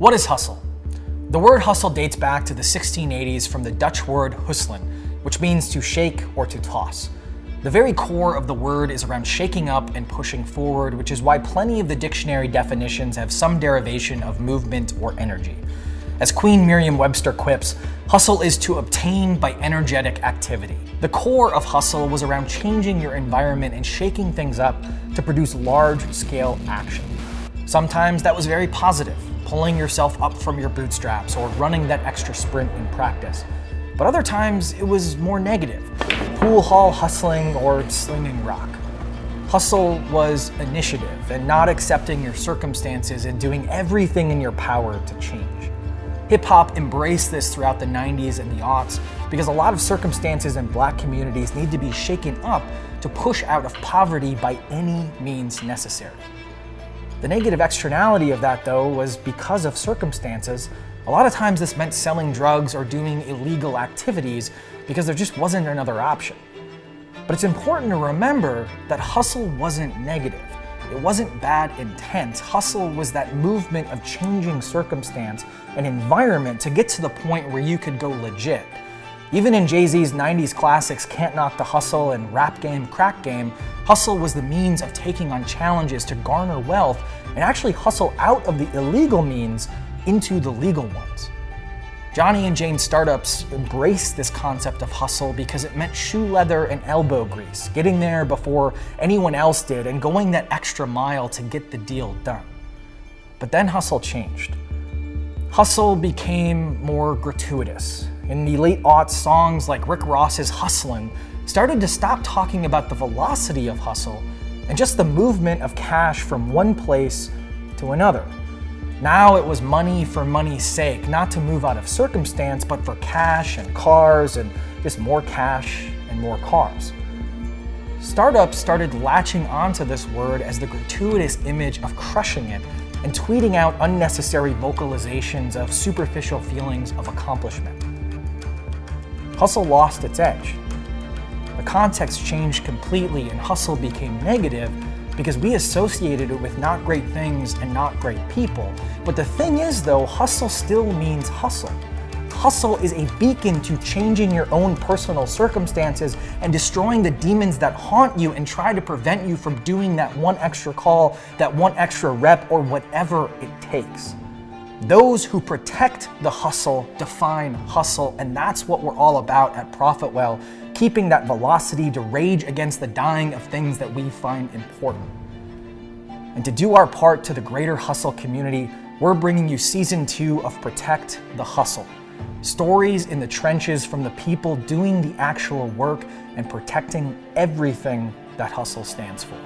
What is hustle? The word hustle dates back to the 1680s from the Dutch word husselen, which means to shake or to toss. The very core of the word is around shaking up and pushing forward, which is why plenty of the dictionary definitions have some derivation of movement or energy. As Queen Merriam Webster quips, hustle is to obtain by energetic activity. The core of hustle was around changing your environment and shaking things up to produce large scale action. Sometimes that was very positive, pulling yourself up from your bootstraps or running that extra sprint in practice. But other times it was more negative, pool hall hustling or slinging rock. Hustle was initiative and not accepting your circumstances and doing everything in your power to change. Hip hop embraced this throughout the 90s and the aughts because a lot of circumstances in black communities need to be shaken up to push out of poverty by any means necessary. The negative externality of that, though, was because of circumstances. A lot of times this meant selling drugs or doing illegal activities because there just wasn't another option. But it's important to remember that hustle wasn't negative. It wasn't bad intent. Hustle was that movement of changing circumstance and environment to get to the point where you could go legit. Even in Jay Z's 90s classics, Can't Knock the Hustle and Rap Game, Crack Game, hustle was the means of taking on challenges to garner wealth and actually hustle out of the illegal means into the legal ones. Johnny and Jane startups embraced this concept of hustle because it meant shoe leather and elbow grease, getting there before anyone else did and going that extra mile to get the deal done. But then hustle changed. Hustle became more gratuitous. In the late aughts, songs like Rick Ross's Hustlin' started to stop talking about the velocity of hustle and just the movement of cash from one place to another. Now it was money for money's sake, not to move out of circumstance, but for cash and cars and just more cash and more cars. Startups started latching onto this word as the gratuitous image of crushing it and tweeting out unnecessary vocalizations of superficial feelings of accomplishment. Hustle lost its edge. The context changed completely and hustle became negative because we associated it with not great things and not great people. But the thing is, though, hustle still means hustle. Hustle is a beacon to changing your own personal circumstances and destroying the demons that haunt you and try to prevent you from doing that one extra call, that one extra rep, or whatever it takes. Those who protect the hustle define hustle, and that's what we're all about at ProfitWell keeping that velocity to rage against the dying of things that we find important. And to do our part to the greater hustle community, we're bringing you season two of Protect the Hustle. Stories in the trenches from the people doing the actual work and protecting everything that hustle stands for.